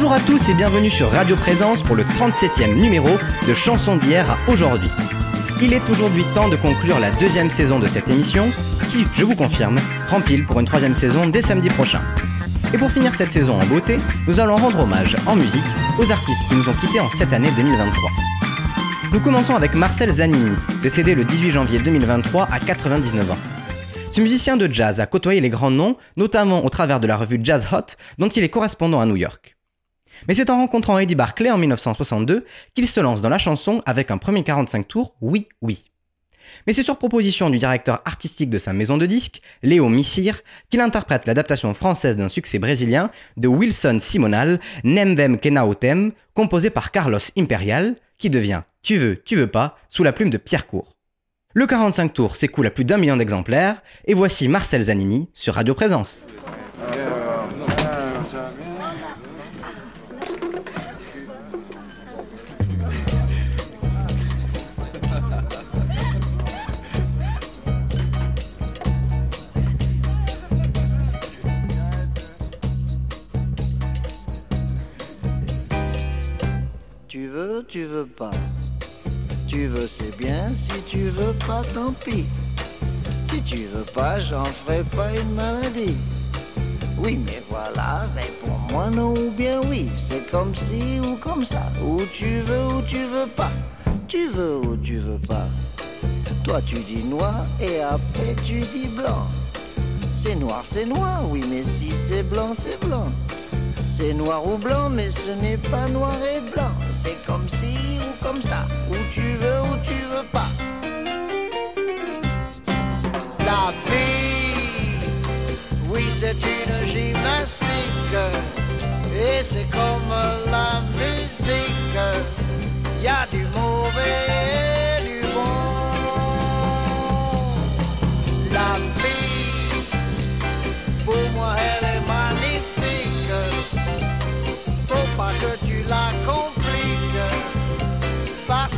Bonjour à tous et bienvenue sur Radio Présence pour le 37e numéro de Chansons d'hier à aujourd'hui. Il est aujourd'hui temps de conclure la deuxième saison de cette émission qui, je vous confirme, rempile pour une troisième saison dès samedi prochain. Et pour finir cette saison en beauté, nous allons rendre hommage en musique aux artistes qui nous ont quittés en cette année 2023. Nous commençons avec Marcel Zanini, décédé le 18 janvier 2023 à 99 ans. Ce musicien de jazz a côtoyé les grands noms, notamment au travers de la revue Jazz Hot, dont il est correspondant à New York. Mais c'est en rencontrant Eddie Barclay en 1962 qu'il se lance dans la chanson avec un premier 45 tours Oui Oui. Mais c'est sur proposition du directeur artistique de sa maison de disques, Léo Missir, qu'il interprète l'adaptation française d'un succès brésilien de Wilson Simonal, Nemvem Kenaotem, composé par Carlos Imperial, qui devient Tu veux, tu veux pas, sous la plume de Pierre Court. Le 45 tours s'écoule à plus d'un million d'exemplaires, et voici Marcel Zanini sur Radio Présence. Tu tu veux pas. Tu veux, c'est bien. Si tu veux pas, tant pis. Si tu veux pas, j'en ferai pas une maladie. Oui, mais voilà, réponds-moi non ou bien oui. C'est comme si ou comme ça. Ou tu veux ou tu veux pas. Tu veux ou tu veux pas. Toi, tu dis noir et après tu dis blanc. C'est noir, c'est noir, oui, mais si c'est blanc, c'est blanc. C'est noir ou blanc, mais ce n'est pas noir et blanc. Comme ci ou comme ça, où tu veux ou tu veux pas. La vie, oui, c'est une gymnastique. Et c'est comme la musique. Y a du mauvais et du bon.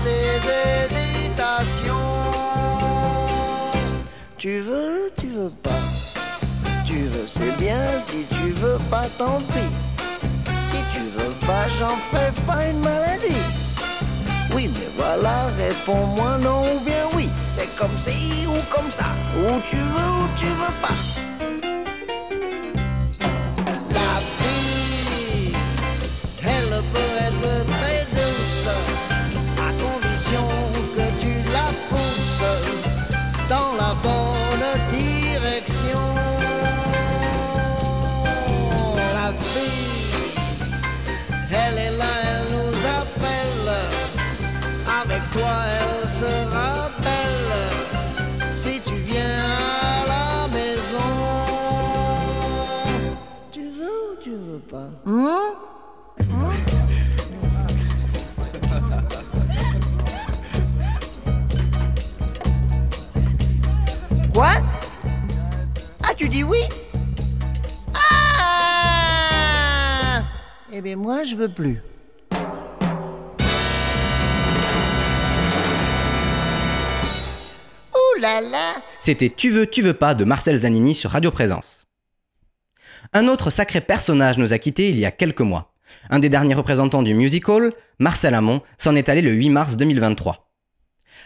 Tes hésitations. Tu veux, tu veux pas. Tu veux, c'est bien. Si tu veux pas, tant pis. Si tu veux pas, j'en ferai pas une maladie. Oui, mais voilà, réponds-moi non ou bien oui. C'est comme ci ou comme ça. Ou tu veux ou tu veux pas. Eh bien, moi, je veux plus. Ouh là là C'était Tu veux, tu veux pas de Marcel Zanini sur Radio Présence. Un autre sacré personnage nous a quittés il y a quelques mois. Un des derniers représentants du musical, Marcel Amont, s'en est allé le 8 mars 2023.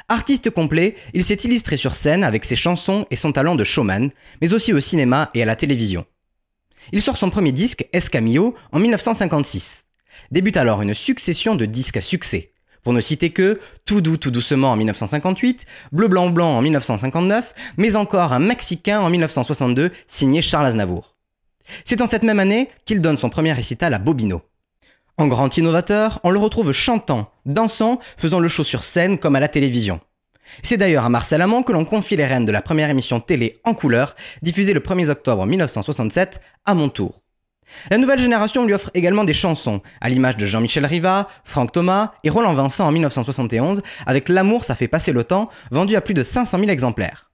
Artiste complet, il s'est illustré sur scène avec ses chansons et son talent de showman, mais aussi au cinéma et à la télévision. Il sort son premier disque, Escamillo, en 1956. Débute alors une succession de disques à succès. Pour ne citer que Tout doux tout doucement en 1958, Bleu blanc blanc en 1959, mais encore un Mexicain en 1962 signé Charles Aznavour. C'est en cette même année qu'il donne son premier récital à Bobino. En grand innovateur, on le retrouve chantant, dansant, faisant le show sur scène comme à la télévision. C'est d'ailleurs à Marcel Amont que l'on confie les rênes de la première émission télé en couleur, diffusée le 1er octobre 1967, à mon tour. La nouvelle génération lui offre également des chansons, à l'image de Jean-Michel Riva, Franck Thomas et Roland Vincent en 1971, avec L'amour ça fait passer le temps, vendu à plus de 500 000 exemplaires.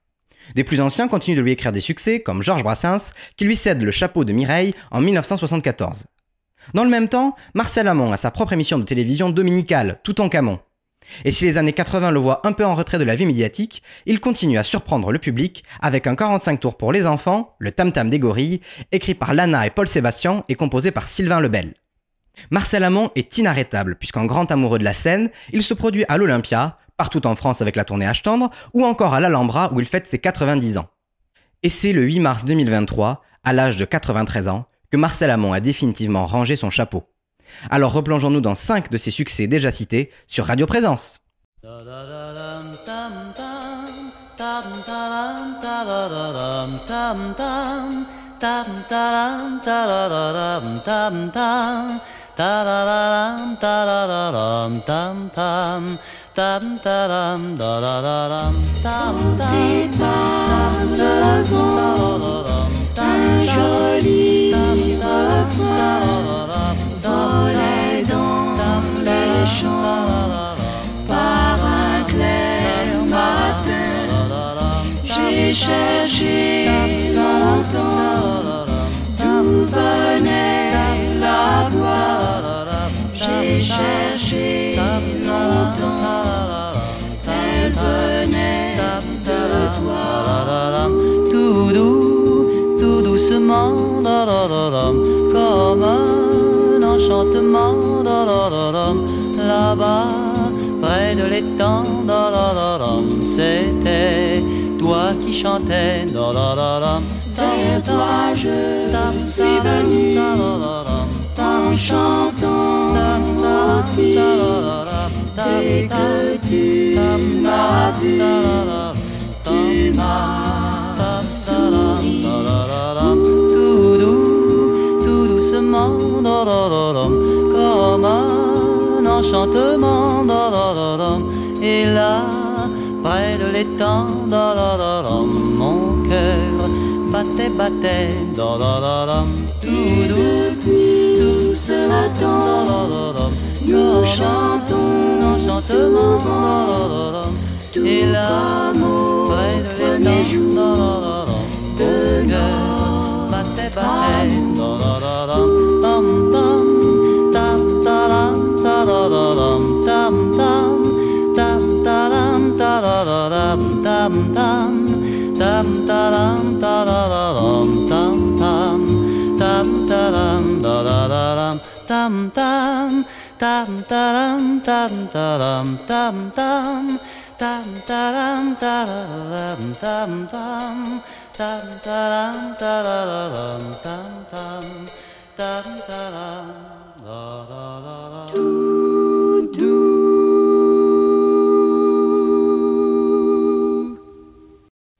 Des plus anciens continuent de lui écrire des succès, comme Georges Brassens, qui lui cède le chapeau de Mireille en 1974. Dans le même temps, Marcel Amont a sa propre émission de télévision dominicale, Tout en Camon. Et si les années 80 le voient un peu en retrait de la vie médiatique, il continue à surprendre le public avec un 45 tours pour les enfants, le Tam Tam des gorilles, écrit par Lana et Paul Sébastien et composé par Sylvain Lebel. Marcel Amont est inarrêtable, puisqu'en grand amoureux de la scène, il se produit à l'Olympia, partout en France avec la tournée H tendre, ou encore à l'Alhambra où il fête ses 90 ans. Et c'est le 8 mars 2023, à l'âge de 93 ans, que Marcel Amont a définitivement rangé son chapeau. Alors replongeons-nous dans 5 de ses succès déjà cités sur Radio Présence. chantait da la la je suis venu da, la, la, en chantant aussi dès que tu m'as vu tout tout doucement comme un enchantement et là près de l'étang, da la battait. Da, tout depuis, tout ce matin, nous chantons dans. Tout et l'amour de battait, tam dam, tam, tam, tam, taram, tam, taram, tam, tam, tam, taram, ta, da, da, dam, tam, tam, tam, taram, ta, da, da, dam, tam, tam, tam, taram, da, da, da, da.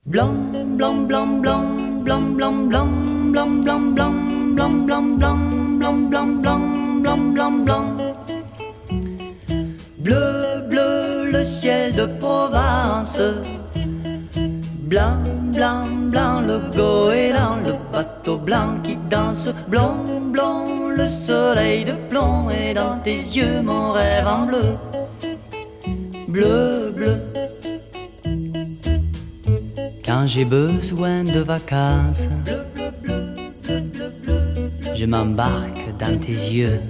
Blanc, blanc, blanc, blanc, blanc, blanc, blanc, blanc, blanc, blanc, blanc, blanc, blanc, blanc, blanc, blanc, blanc, blanc. Bleu, bleu, le ciel de Provence. Blanc, blanc, blanc, le goéland, le bateau blanc qui danse. Blanc, blanc, le soleil de plomb et dans tes yeux mon rêve en bleu. Bleu, bleu. Quand j'ai besoin de vacances, je m'embarque dans tes yeux.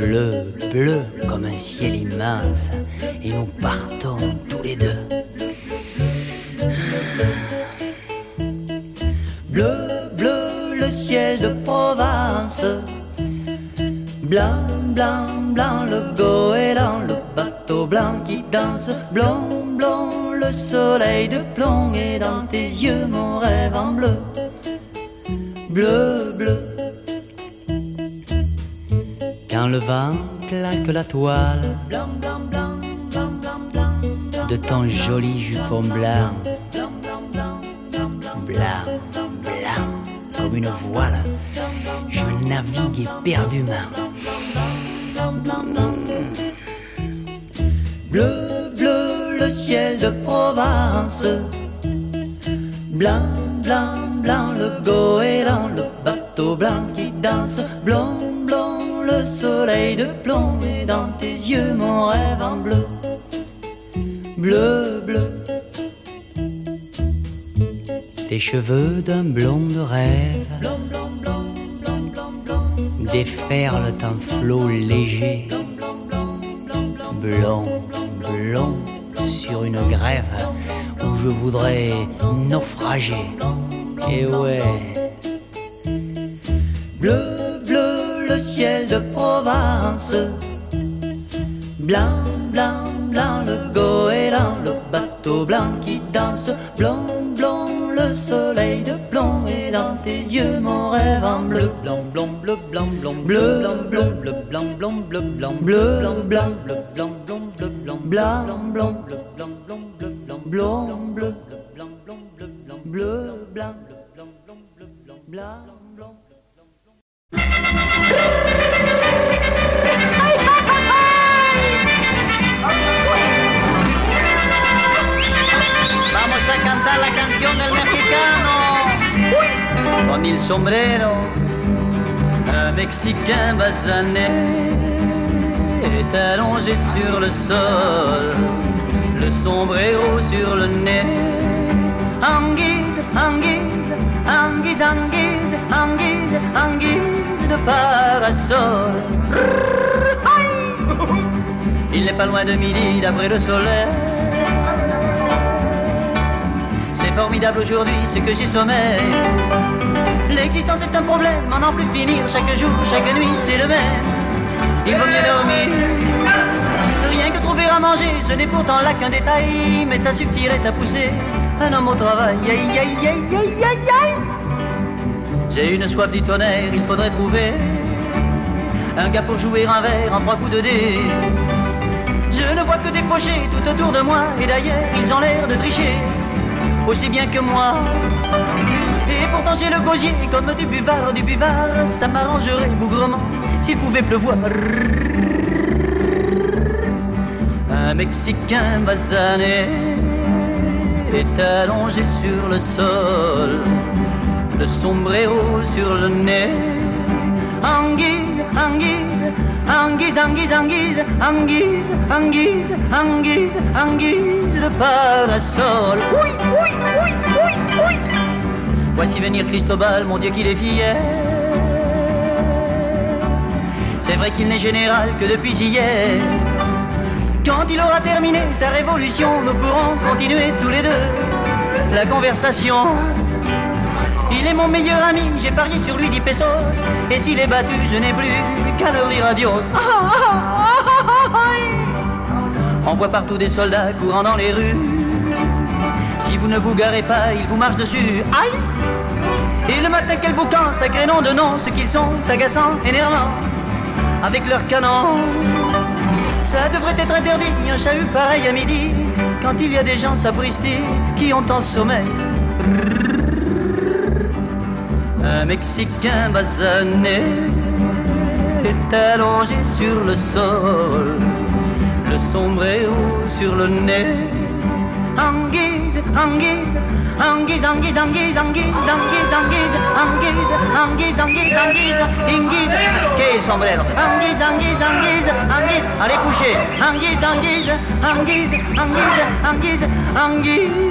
Bleu, bleu comme un ciel immense, et nous partons tous les deux. Bleu, bleu, le ciel de Provence. Blanc, blanc, blanc, le goéland, le bateau blanc qui danse. Blanc, blanc, le soleil de plomb et dans tes yeux mon rêve en bleu. Bleu, bleu le vent claque la toile de ton joli jupon blanc. Blanc, blanc, comme une voile, je navigue éperdument. Bleu, bleu, le ciel de Provence. Blanc, blanc, blanc, le goéland, le bateau blanc qui danse. Blanc, de plomb et dans tes yeux mon rêve en bleu. Bleu, bleu. Tes cheveux d'un blond de rêve blanc, déferlent en flot léger, blond, blond, sur une grève où je voudrais naufrager. Et ouais. Bleu, de Provence. Blanc, blanc, blanc, le goéland, le bateau blanc qui danse. Blanc, blanc, le soleil de plomb est dans tes yeux, mon rêve en bleu. Blanc, blanc, bleu, blanc, blanc, bleu, blanc, blanc, bleu, blanc, blanc, bleu, blanc, bleu, blanc, blanc, bleu, blanc, blanc, bleu, blanc, blanc, blanc, bleu, blanc, blanc, bleu, blanc, blanc, sombrero, un Mexicain basané est allongé sur le sol, le sombrero sur le nez. Anguise, anguise, anguise, anguise, anguise, anguise de parasol. Il n'est pas loin de midi d'après le soleil. C'est formidable aujourd'hui ce que j'ai sommeil. L'existence est un problème, à n'en plus finir. Chaque jour, chaque nuit, c'est le même. Il vaut mieux dormir. Rien que trouver à manger, ce n'est pourtant là qu'un détail. Mais ça suffirait à pousser un homme au travail. Aïe, aïe, aïe, aïe, aïe, aïe. J'ai une soif du tonnerre, il faudrait trouver un gars pour jouer un verre en trois coups de dé. Je ne vois que des fauchés tout autour de moi. Et d'ailleurs, ils ont l'air de tricher. Aussi bien que moi. Pourtant j'ai le gosier comme du buvard, du buvard. Ça m'arrangerait bougrement s'il pouvait pleuvoir. Un Mexicain basané est allongé sur le sol, le sombrero sur le nez. Anguise, anguise, anguise, anguise, anguise, anguise, anguise, anguise, anguise de parasol. Oui, oui, oui, oui, oui. Voici venir Cristobal, mon Dieu qu'il est fier. C'est vrai qu'il n'est général que depuis hier. Quand il aura terminé sa révolution, nous pourrons continuer tous les deux la conversation. Il est mon meilleur ami, j'ai parié sur lui 10 pesos. Et s'il est battu, je n'ai plus qu'à leur dire adios. On voit partout des soldats courant dans les rues. Si vous ne vous garez pas, ils vous marchent dessus. Aïe Et le matin qu'elles vous cansent, sacré nom de nom, ce qu'ils sont, agaçants, énervants, avec leurs canons. Ça devrait être interdit, un chahut pareil à midi, quand il y a des gens sabristis qui ont en sommeil. Un Mexicain basané est allongé sur le sol, le sombrero sur le nez. Anguise, anguise, anguise, anguise, anguise, anguise, anguise, anguise, anguise, anguise, anguise, anguise, anguise, Quel sombrero anguise, anguise, anguise, anguise, Allez coucher anguise, anguise, anguise, anguise, anguise, anguise.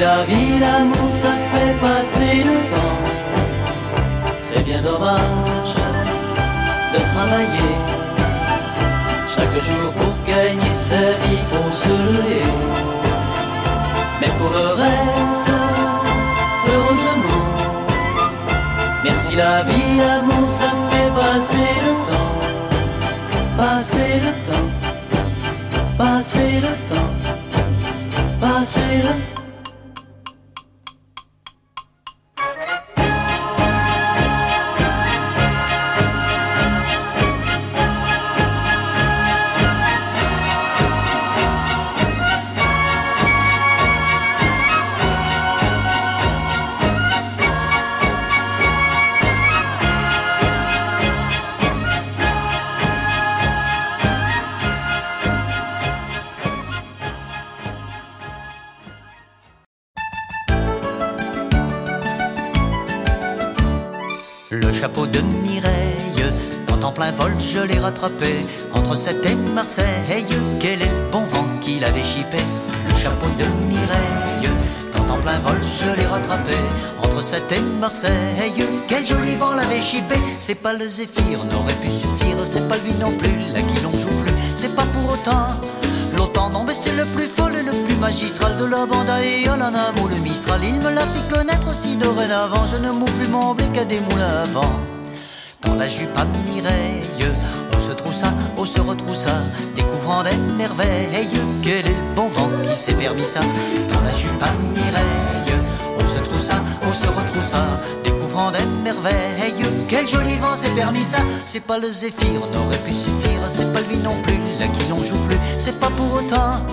La vie, l'amour, ça fait passer le temps. C'est bien dommage de travailler chaque jour pour gagner sa vie, pour se lever. Mais pour le reste, heureusement, merci la vie, l'amour, ça fait passer le temps. Passer le temps, passer le temps, passer le temps. Entre Sète et Marseille, quel est le bon vent qui l'avait chippé? Le chapeau de Mireille, quand en plein vol je l'ai rattrapé. Entre Sète et Marseille, quel joli vent l'avait chippé. C'est pas le zéphyr, n'aurait pu suffire. C'est pas lui non plus, là qui l'on jouffle C'est pas pour autant. L'autant non mais c'est le plus fol et le plus magistral de la bande à Yolana le Mistral Il me l'a fait connaître aussi dorénavant. Je ne moue plus mon blé qu'à des moulins à vent Dans la jupe à Mireille se troussa, on se retroussa Découvrant des merveilles. Quel est le bon vent qui s'est permis ça Dans la jupe à Mireille? On se troussa, on se retroussa Découvrant des merveilles. Quel joli vent s'est permis ça? C'est pas le zéphyr, n'aurait pu suffire. C'est pas lui non plus, là qui l'on jouffle C'est pas pour autant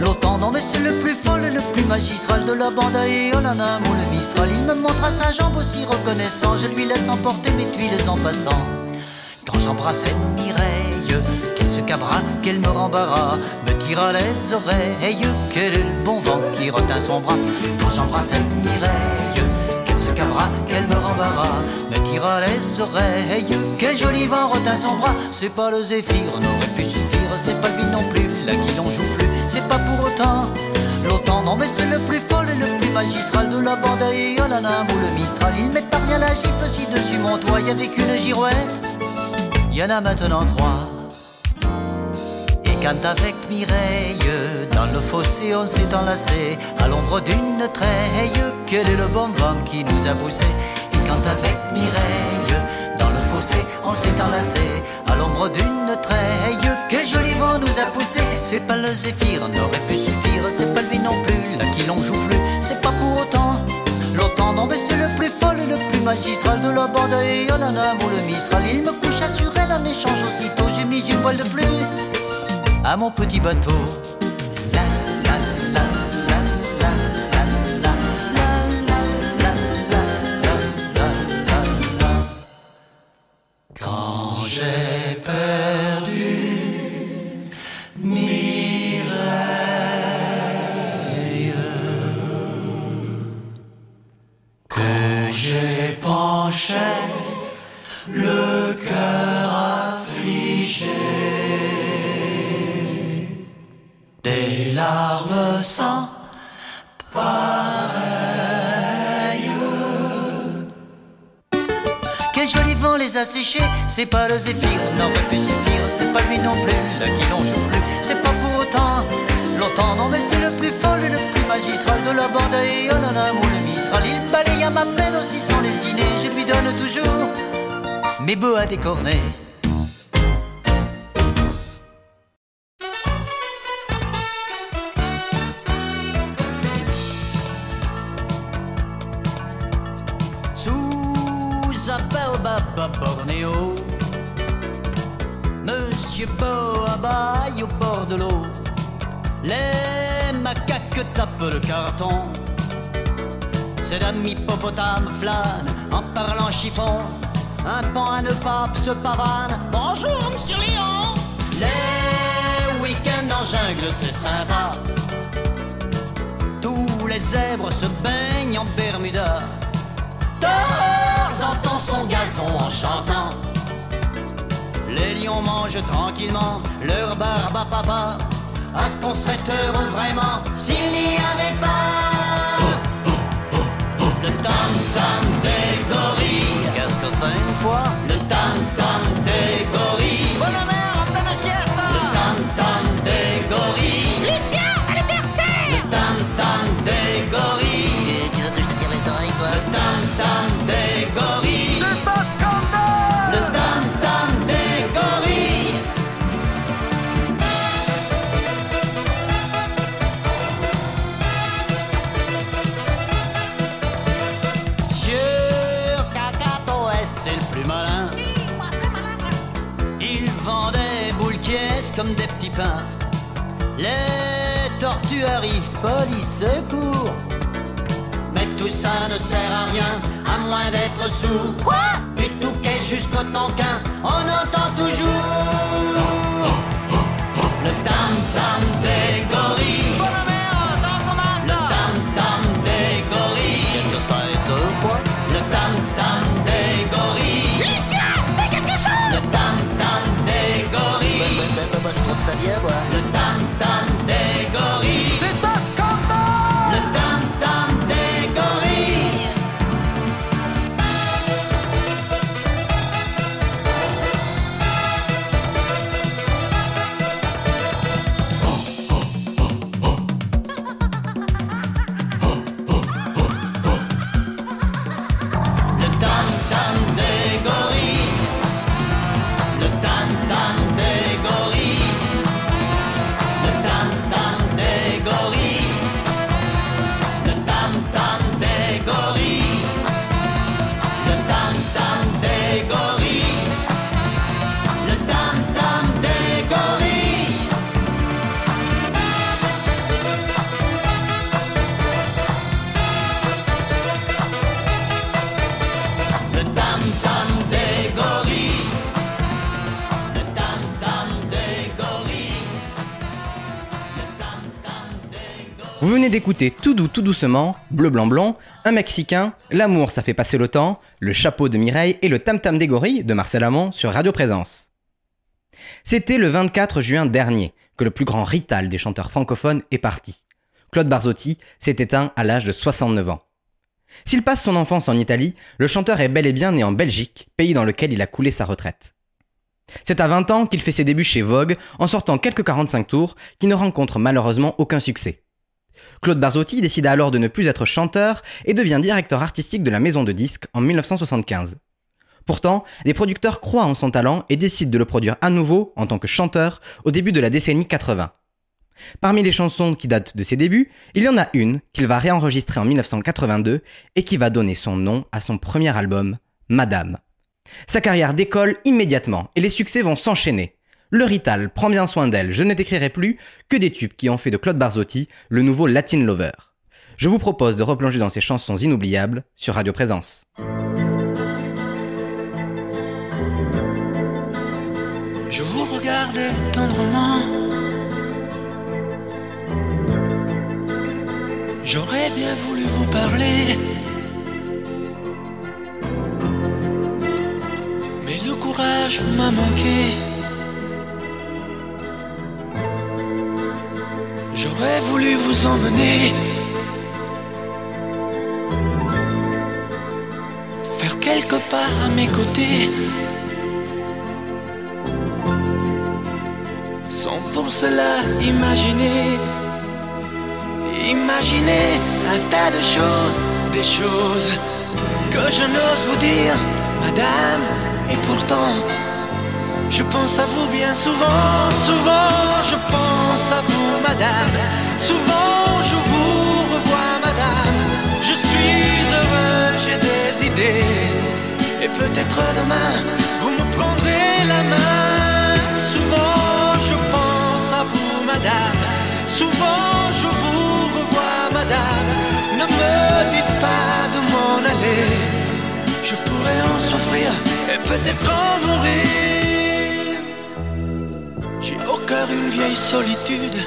L'autant non mais c'est le plus fol et le plus magistral de la bande. À Eolana Mou le Mistral Il me montra sa jambe aussi reconnaissant. Je lui laisse emporter mes tuiles en passant Quand j'embrassais Mireille Qu'elle se cabra, qu'elle me rembarra Me tira les oreilles Quel est le bon vent qui retint son bras. Quand j'embrassais Mireille Qu'elle se cabra, qu'elle me rembarra Me tira les oreilles Quel joli vent retint son bras. C'est pas le zéphyr, n'aurait pu suffire C'est pas lui non plus, là qui l'on jouffle C'est pas pour autant. L'autant non mais c'est le plus fol et le plus magistral de la bande à Yolana Mou le Mistral Il m'épargna la gifle si dessus mon toit Y avait qu'une girouette y en a maintenant trois. Et quand avec Mireille, dans le fossé on s'est enlacé, à l'ombre d'une treille, quel est le bon vent qui nous a poussé? Et quand avec Mireille, dans le fossé on s'est enlacé, à l'ombre d'une treille, quel joli vent nous a poussé C'est pas le zéphyr, n'aurait pu suffire, c'est pas lui non plus, là qui l'on jouffle, c'est pas pour autant. L'autant non mais c'est le plus fol et le plus magistral de la bande et Yolana Mou le Mistral Il me coucha sur elle en échange aussitôt J'ai mis une voile de plus à mon petit bateau. Quand j'ai perdu penché le cœur affligé des larmes sans pareil. Quel joli vent les a séchés, c'est pas le zéphyr, n'aurait pu suffire, mes beaux à décorner. Sous un baobab à Bornéo, Monsieur abaille au bord de l'eau. Les macaques tapent le carton. C'est hippopotame flâne en parlant chiffon. Un pan à ne se pavane. Bonjour, monsieur Lion. Les week-ends en jungle, c'est sympa. Tous les zèbres se baignent en Bermuda. Tarzan entend son gazon en chantant. Les lions mangent tranquillement leur barbe à papa. À ce qu'on serait heureux vraiment s'il n'y avait pas Le tam-tam police secours. Mais tout ça ne sert à rien, à moins d'être sourd. Quoi? Du Touquet jusqu'au Tonkin, on entend toujours d'écouter Tout doux, tout doucement, Bleu, blanc, blanc, Un Mexicain, L'amour, ça fait passer le temps, Le chapeau de Mireille et Le Tam Tam des gorilles de Marcel Amont sur Radio Présence. C'était le 24 juin dernier que le plus grand rital des chanteurs francophones est parti. Claude Barzotti s'est éteint à l'âge de 69 ans. S'il passe son enfance en Italie, le chanteur est bel et bien né en Belgique, pays dans lequel il a coulé sa retraite. C'est à 20 ans qu'il fait ses débuts chez Vogue en sortant quelques 45 tours qui ne rencontrent malheureusement aucun succès. Claude Barzotti décida alors de ne plus être chanteur et devient directeur artistique de la maison de disques en 1975. Pourtant, des producteurs croient en son talent et décident de le produire à nouveau en tant que chanteur au début de la décennie 80. Parmi les chansons qui datent de ses débuts, il y en a une qu'il va réenregistrer en 1982 et qui va donner son nom à son premier album, Madame. Sa carrière décolle immédiatement et les succès vont s'enchaîner. Le Rital prend bien soin d'elle, je ne décrirai plus que des tubes qui ont fait de Claude Barzotti le nouveau Latin Lover. Je vous propose de replonger dans ces chansons inoubliables sur Radio Présence. Je vous regardais tendrement. J'aurais bien voulu vous parler. Mais le courage m'a manqué. J'aurais voulu vous emmener. Faire quelques pas à mes côtés. Sans pour cela imaginer, imaginer un tas de choses, des choses que je n'ose vous dire, madame. Et pourtant, je pense à vous bien souvent, souvent, je pense à vous, madame. Souvent, je vous revois, madame. Je suis heureux, j'ai des idées. Et peut-être demain, vous me prendrez la main. Souvent, je pense à vous, madame. Souvent, je vous revois, madame. Ne me dites pas de m'en aller. Je pourrais en souffrir et peut-être en mourir. Au cœur une vieille solitude.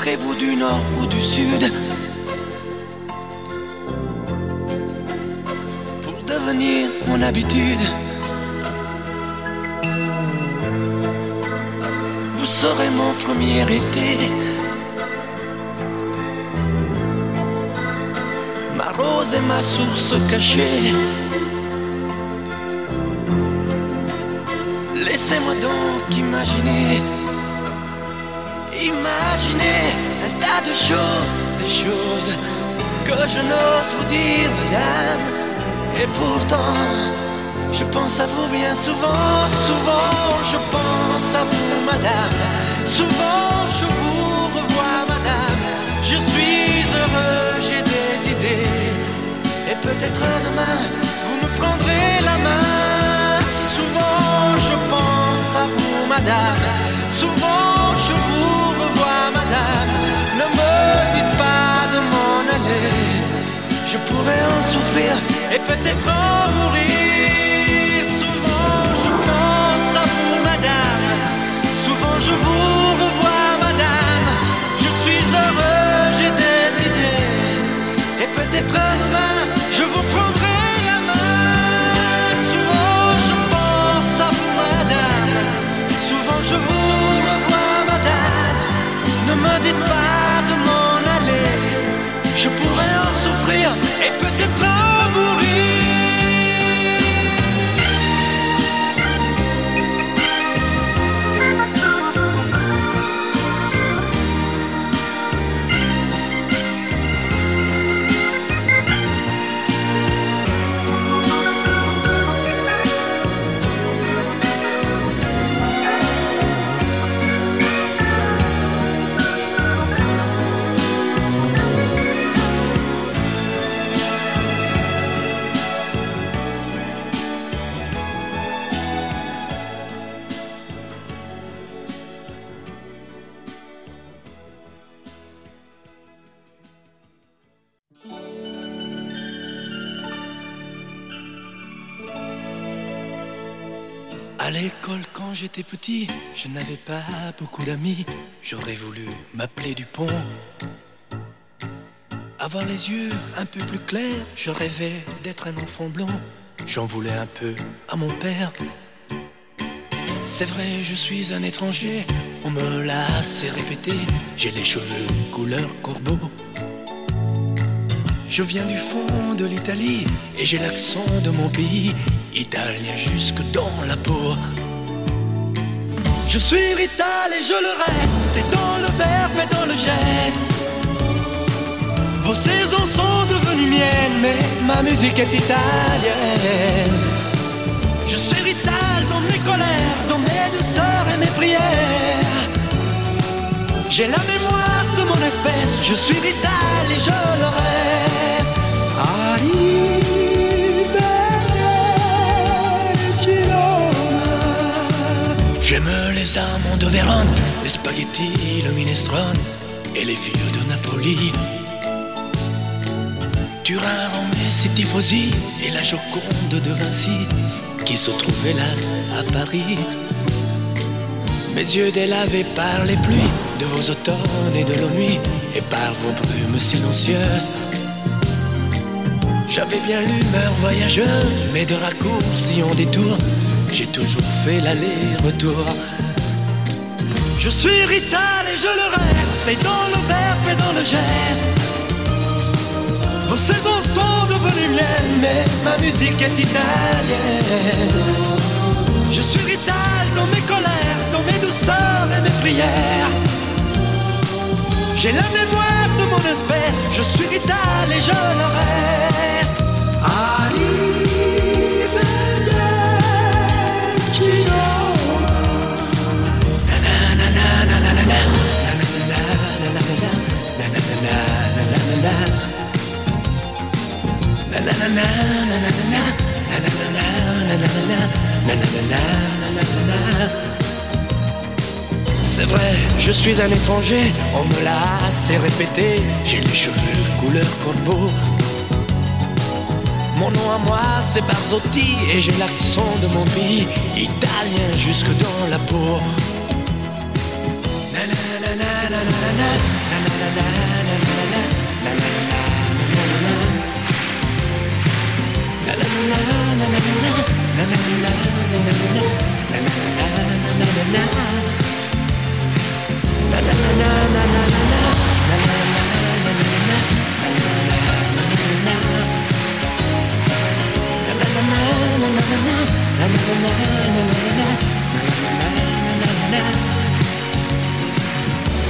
Rencontrez-vous du nord ou du sud? Pour devenir mon habitude. Vous serez mon premier été. Ma rose et ma source cachée Laissez-moi donc imaginer Imaginez un tas de choses, des choses que je n'ose vous dire, madame. Et pourtant, je pense à vous bien souvent, souvent je pense à vous, madame. Souvent je vous revois, madame. Je suis heureux, j'ai des idées. Et peut-être demain, vous me prendrez la main. Madame. Souvent je vous revois, madame. Ne me dites pas de m'en aller. Je pourrais en souffrir et peut-être en mourir. Souvent je pense à vous, madame. Souvent je vous revois, madame. Je suis heureux, j'ai des idées. Et peut-être demain, Je À l'école, quand j'étais petit, je n'avais pas beaucoup d'amis. J'aurais voulu m'appeler Dupont. Avoir les yeux un peu plus clairs, je rêvais d'être un enfant blond. J'en voulais un peu à mon père. C'est vrai, je suis un étranger, on me l'a assez répété. J'ai les cheveux couleur corbeau. Je viens du fond de l'Italie et j'ai l'accent de mon pays, italien jusque dans la peau. Je suis rital et je le reste, et dans le verbe et dans le geste. Vos saisons sont devenues miennes, mais ma musique est italienne. Je suis rital dans mes colères, dans mes douceurs et mes prières. J'ai la mémoire de mon espèce, je suis vital et je le reste. J'aime les amants de Vérone, les spaghettis, le minestrone et les filles de Napoli. Turin, Rome ses tifosi et la Joconde de Vinci qui se trouve hélas à Paris. Mes yeux délavés par les pluies de vos automnes et de nos nuits et par vos brumes silencieuses. J'avais bien l'humeur voyageuse, mais de raccourcis en détour, j'ai toujours fait l'aller-retour. Je suis rital et je le reste, et dans le verbe et dans le geste. Vos saisons sont devenues miennes, mais ma musique est italienne. Je suis rital dans mes colères, dans mes douceurs et mes prières. J'ai la mémoire de mon espèce, je suis vital et je le reste. C'est vrai, je suis un étranger, on me l'a assez répété. J'ai les cheveux couleur corbeau. Mon nom à moi c'est Barzotti et j'ai l'accent de mon pays, italien jusque dans la peau. na na na na na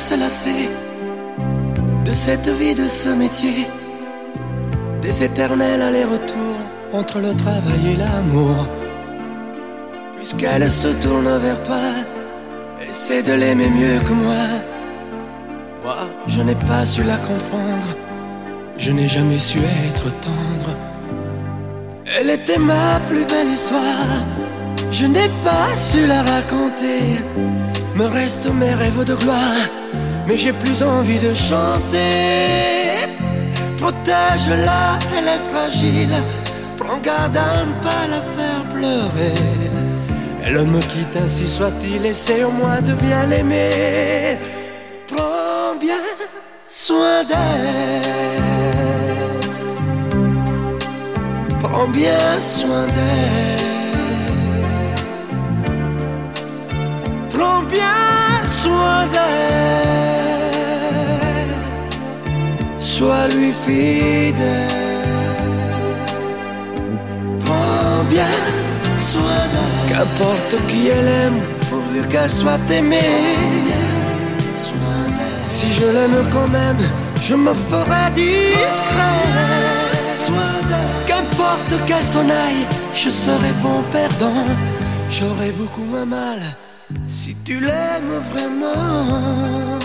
se lasser de cette vie, de ce métier, des éternels allers-retours entre le travail et l'amour. Puisqu'elle se tourne vers toi, essaie de l'aimer mieux que moi. Moi, je n'ai pas su la comprendre, je n'ai jamais su être tendre. Elle était ma plus belle histoire, je n'ai pas su la raconter. Me restent mes rêves de gloire, mais j'ai plus envie de chanter. Protège-la, elle est fragile. Prends garde à ne pas la faire pleurer. Elle me quitte ainsi soit-il, essaie au moins de bien l'aimer. Prends bien soin d'elle. Prends bien soin d'elle. Prends bien soin d'elle. Sois lui fidèle. Prends bien soin d'elle. Qu'importe qui elle aime, pourvu qu'elle soit aimée. Si je l'aime quand même, je me ferai discret. Qu'importe qu'elle s'en aille, je serai bon perdant. J'aurai beaucoup moins mal si tu l'aimes vraiment.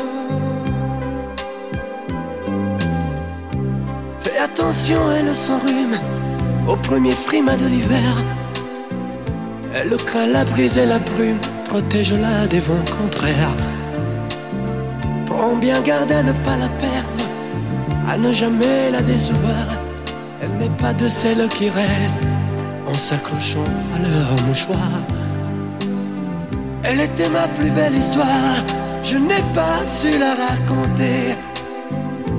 Fais attention, elle s'enrhume au premier frima de l'hiver. Elle craint la brise et la brume, protège-la des vents contraires. Prends bien garde à ne pas la perdre, à ne jamais la décevoir. Elle n'est pas de celles qui restent en s'accrochant à leur mouchoir. Elle était ma plus belle histoire, je n'ai pas su la raconter.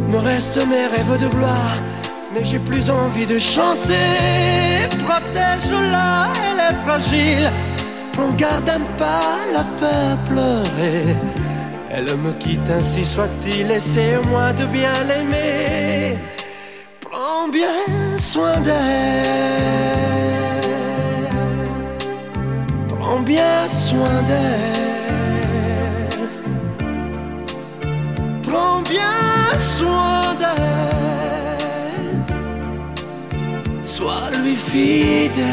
Me restent mes rêves de gloire, mais j'ai plus envie de chanter. Protège-la, elle est fragile. Prends garde à ne pas la faire pleurer. Elle me quitte ainsi soit-il, essaie-moi de bien l'aimer. Prends bien soin d'elle. Bien soin d'elle. Prends bien soin d'elle. Sois lui fidèle.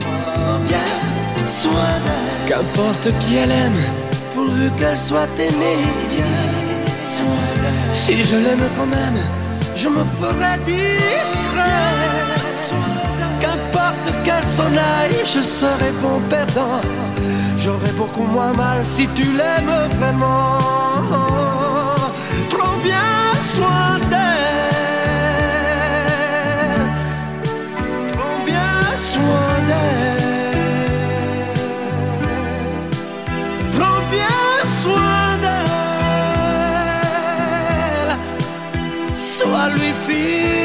Prends bien soin d'elle. Qu'importe qui elle aime, pourvu qu'elle soit aimée. Soin d'elle. Si je l'aime quand même, je me ferai discret. Qu'elle s'en aille, je serai bon perdant. J'aurai beaucoup moins mal si tu l'aimes vraiment. Prends bien soin d'elle. Prends bien soin d'elle. Prends bien soin d'elle. Sois lui fidèle.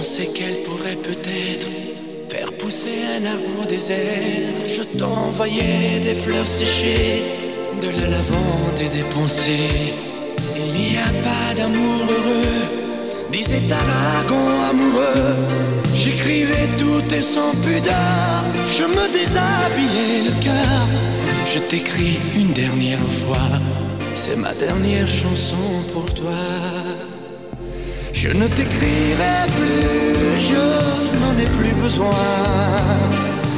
Pensais qu'elle pourrait peut-être Faire pousser un arbre au désert, je t'envoyais des fleurs séchées, de la lavande et des pensées. Il n'y a pas d'amour heureux, disait Aragon amoureux. J'écrivais tout et sans pudeur, je me déshabillais le cœur. Je t'écris une dernière fois, c'est ma dernière chanson pour toi. Je ne t'écrirai plus, je n'en ai plus besoin.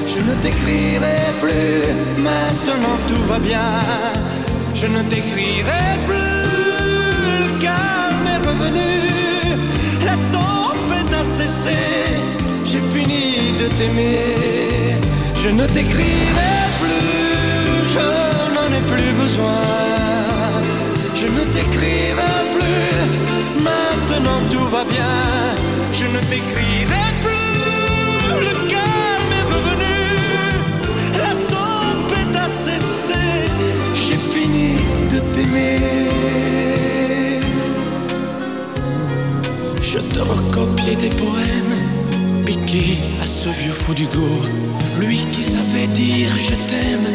Je ne t'écrirai plus, maintenant tout va bien. Je ne t'écrirai plus, le calme est revenu. La tempête a cessé, j'ai fini de t'aimer. Je ne t'écrirai plus, je n'en ai plus besoin. Je ne t'écrirai plus, maintenant tout va bien. Je ne t'écrirai plus, le calme est revenu. La tempête a cessé, j'ai fini de t'aimer. Je te recopiais des poèmes piqués à ce vieux fou du. Lui qui savait dire je t'aime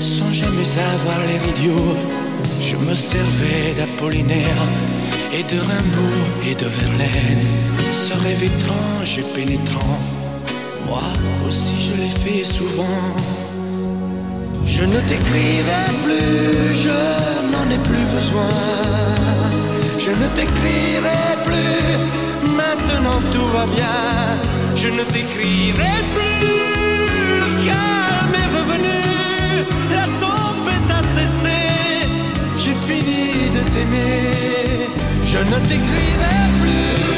sans jamais avoir l'air idiot. Je me servais d'Apollinaire et de Rimbaud et de Verlaine. Ce rêve étrange et pénétrant, moi aussi je l'ai fait souvent. Je ne t'écrirai plus, je n'en ai plus besoin. Je ne t'écrirai plus, maintenant tout va bien. Je ne t'écrirai plus, le calme est revenu, la tempête a cessé. J'ai fini de t'aimer, je ne t'écrirai plus,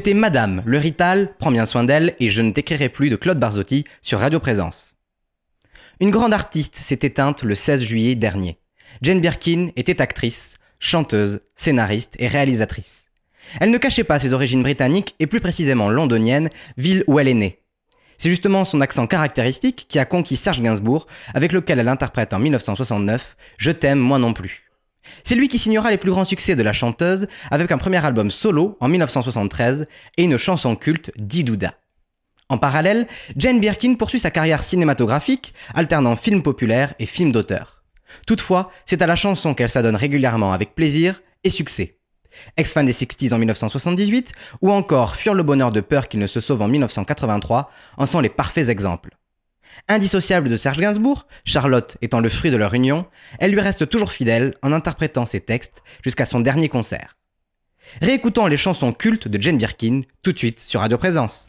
C'était Madame, le Rital, Prends bien soin d'elle et Je ne t'écrirai plus de Claude Barzotti sur Radio Présence. Une grande artiste s'est éteinte le 16 juillet dernier. Jane Birkin était actrice, chanteuse, scénariste et réalisatrice. Elle ne cachait pas ses origines britanniques et plus précisément londoniennes, ville où elle est née. C'est justement son accent caractéristique qui a conquis Serge Gainsbourg, avec lequel elle interprète en 1969 Je t'aime moi non plus. C'est lui qui signera les plus grands succès de la chanteuse avec un premier album solo en 1973 et une chanson culte Didouda. En parallèle, Jane Birkin poursuit sa carrière cinématographique, alternant films populaires et films d'auteur. Toutefois, c'est à la chanson qu'elle s'adonne régulièrement avec plaisir et succès. Ex-fan des 60s en 1978, ou encore Fuir le bonheur de peur qu'il ne se sauve en 1983, en sont les parfaits exemples. Indissociable de Serge Gainsbourg, Charlotte étant le fruit de leur union, elle lui reste toujours fidèle en interprétant ses textes jusqu'à son dernier concert. Réécoutons les chansons cultes de Jane Birkin tout de suite sur Radio Présence.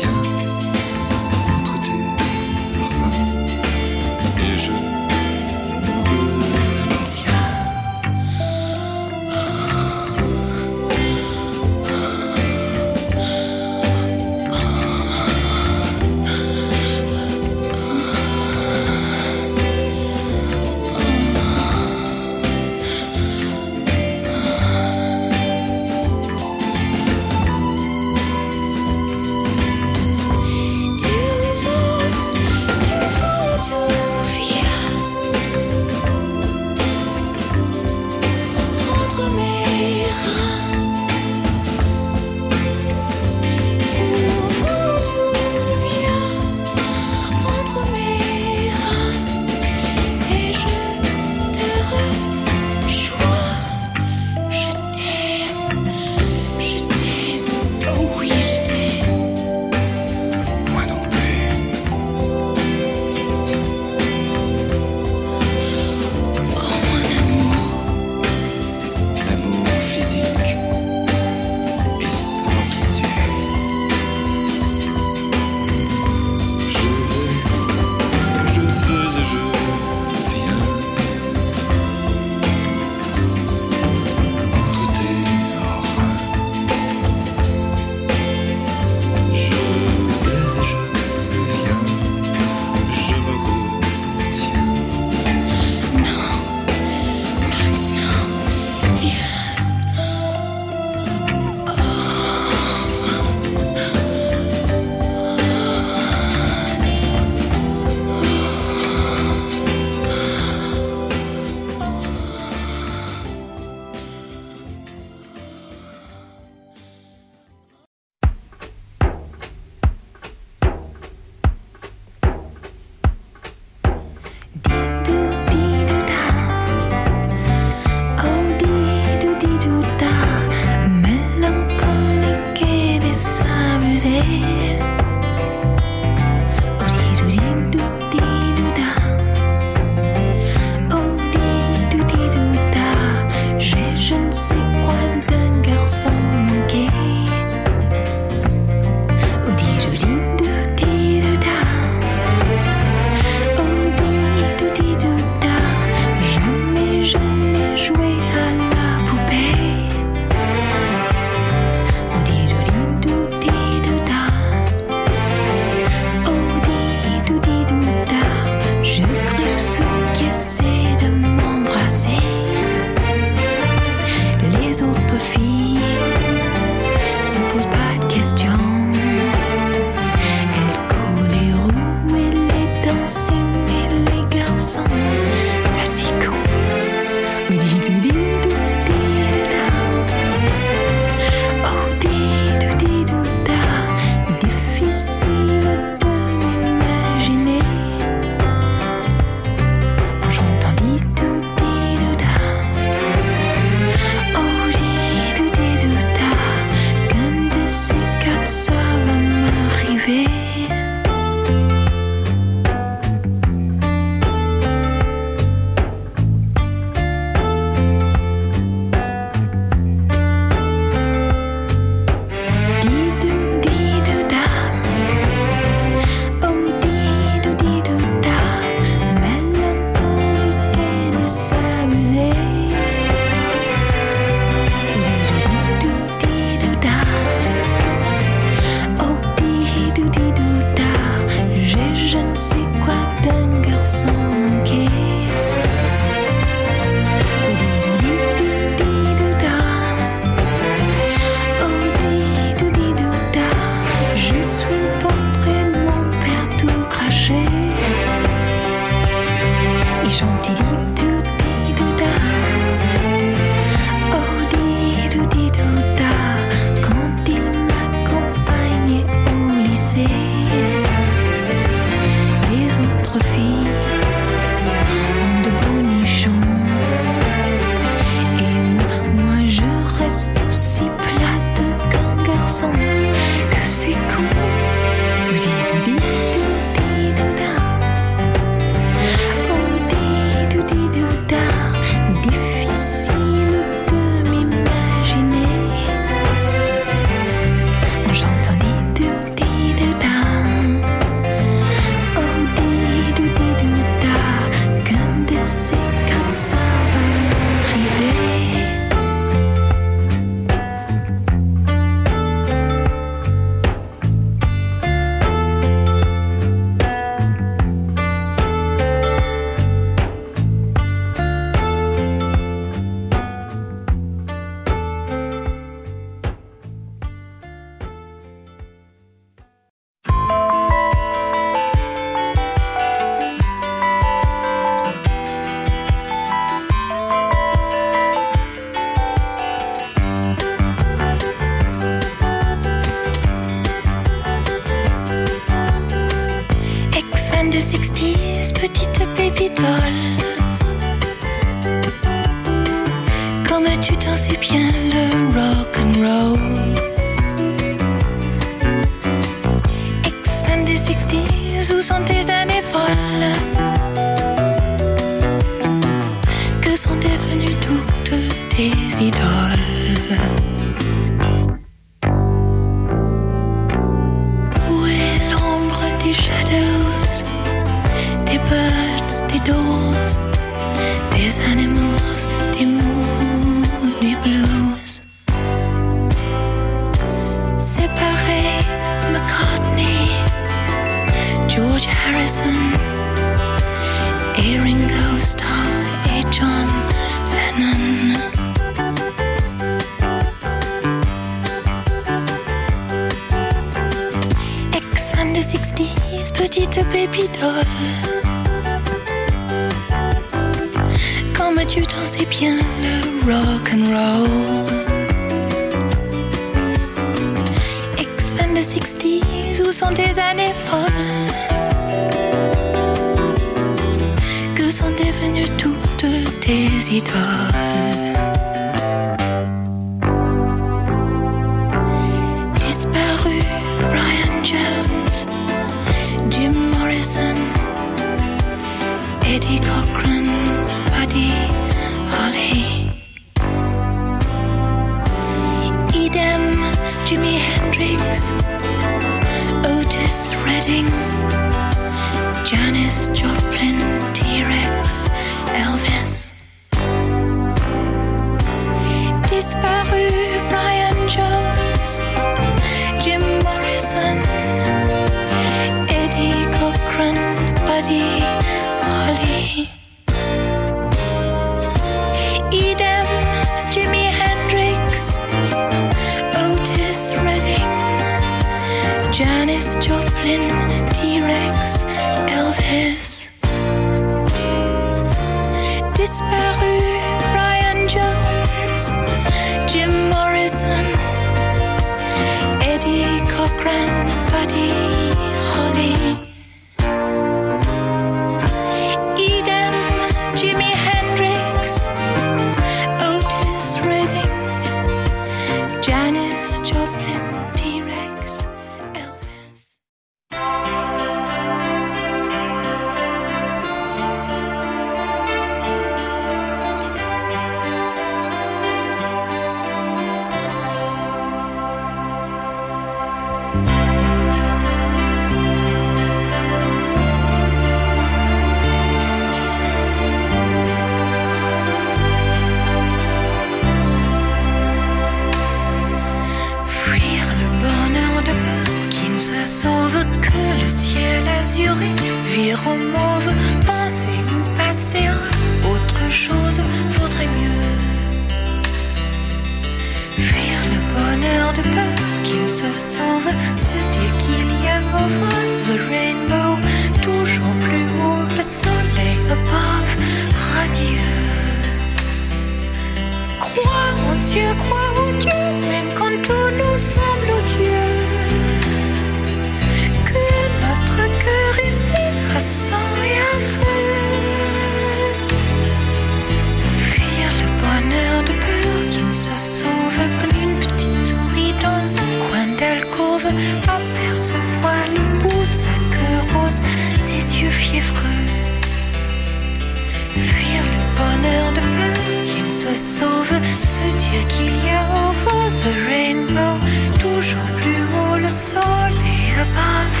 se sauve, ce Dieu qu'il y a en vous, the rainbow, toujours plus haut le soleil above,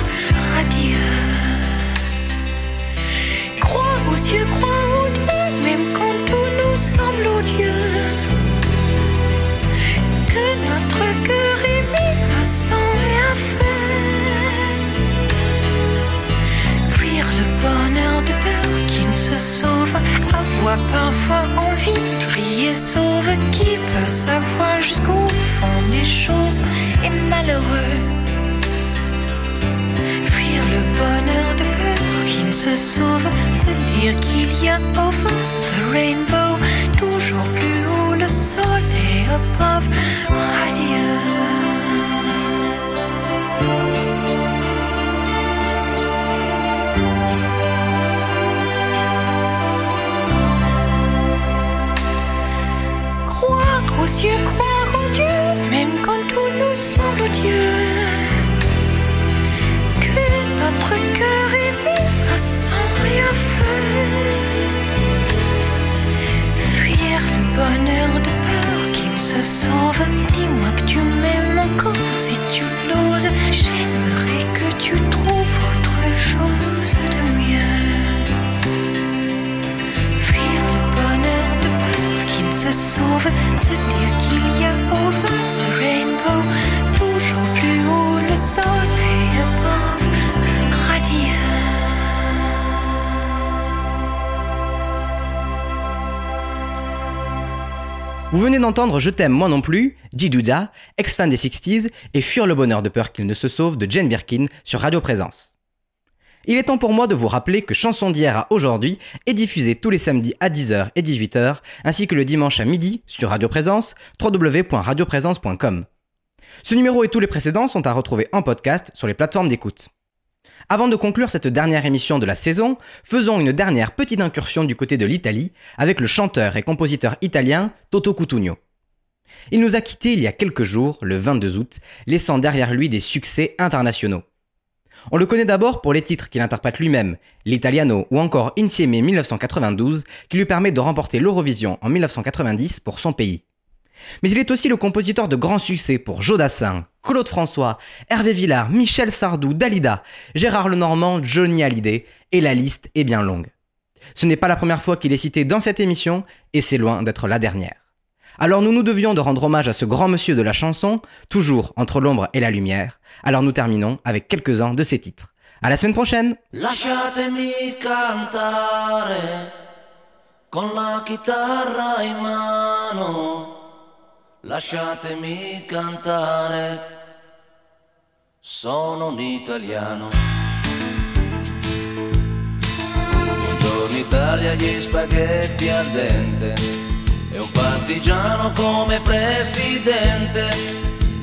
radieux. Crois aux cieux, crois aux dieux, même quand tout nous semble odieux. Que notre cœur est mis à sang et à feu. Fuir le bonheur de peur qui ne se sauve, avoir parfois envie sauve qui peut savoir jusqu'au fond des choses et malheureux? Fuir le bonheur de peur qui ne se sauve, se dire qu'il y a over the rainbow, toujours plus haut le soleil above, radieux. croire en Dieu, même quand tout nous semble odieux. Que notre cœur est mis à sang et à feu. Fuir le bonheur de peur qu'il se sauve. Dis-moi que tu m'aimes encore si tu le Vous venez d'entendre Je t'aime moi non plus, Jiduda, ex-fan des 60s, et Fuir le bonheur de peur qu'il ne se sauve de Jane Birkin sur Radio Présence. Il est temps pour moi de vous rappeler que Chanson d'hier à aujourd'hui est diffusée tous les samedis à 10h et 18h, ainsi que le dimanche à midi sur Radio Présence, www.radioprésence.com. Ce numéro et tous les précédents sont à retrouver en podcast sur les plateformes d'écoute. Avant de conclure cette dernière émission de la saison, faisons une dernière petite incursion du côté de l'Italie avec le chanteur et compositeur italien Toto Cutugno. Il nous a quittés il y a quelques jours, le 22 août, laissant derrière lui des succès internationaux. On le connaît d'abord pour les titres qu'il interprète lui-même, l'Italiano ou encore Insieme 1992, qui lui permet de remporter l'Eurovision en 1990 pour son pays. Mais il est aussi le compositeur de grands succès pour Jodassin, Claude François, Hervé Villard, Michel Sardou, Dalida, Gérard Lenormand, Johnny Hallyday, et la liste est bien longue. Ce n'est pas la première fois qu'il est cité dans cette émission, et c'est loin d'être la dernière. Alors nous nous devions de rendre hommage à ce grand monsieur de la chanson, toujours entre l'ombre et la lumière. Alors nous terminons avec quelques-uns de ses titres. À la semaine prochaine Lasciatemi cantare con la chitarra in mano. Lasciatemi cantare. Sono un italiano. Buongiorno Italia, gli spaghetti al dente. E un partigiano come presidente.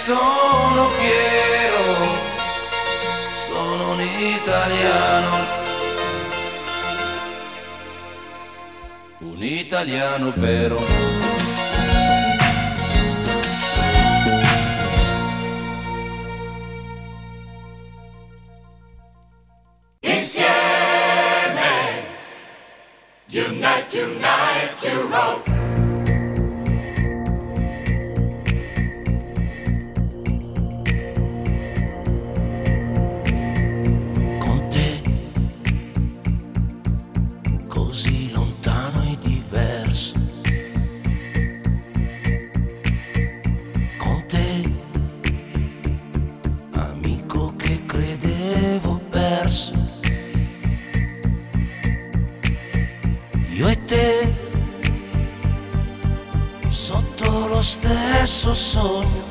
sono fiero, sono un italiano. Un italiano vero. persona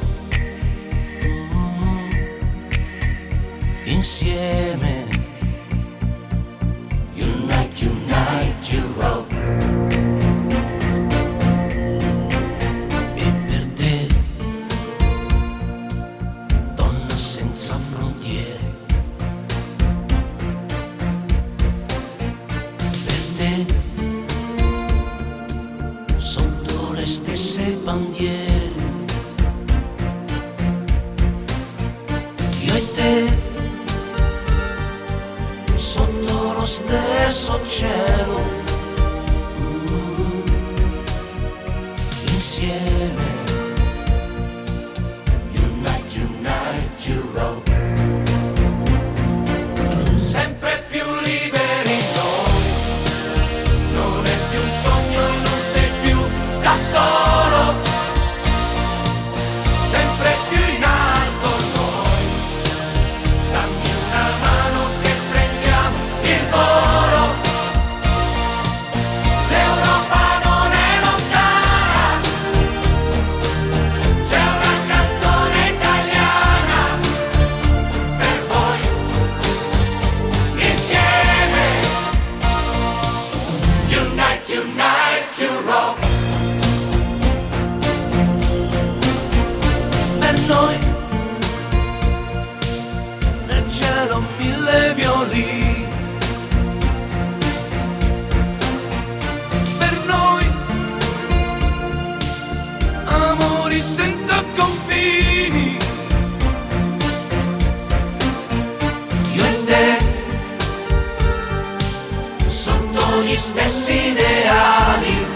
gli stessi ideali.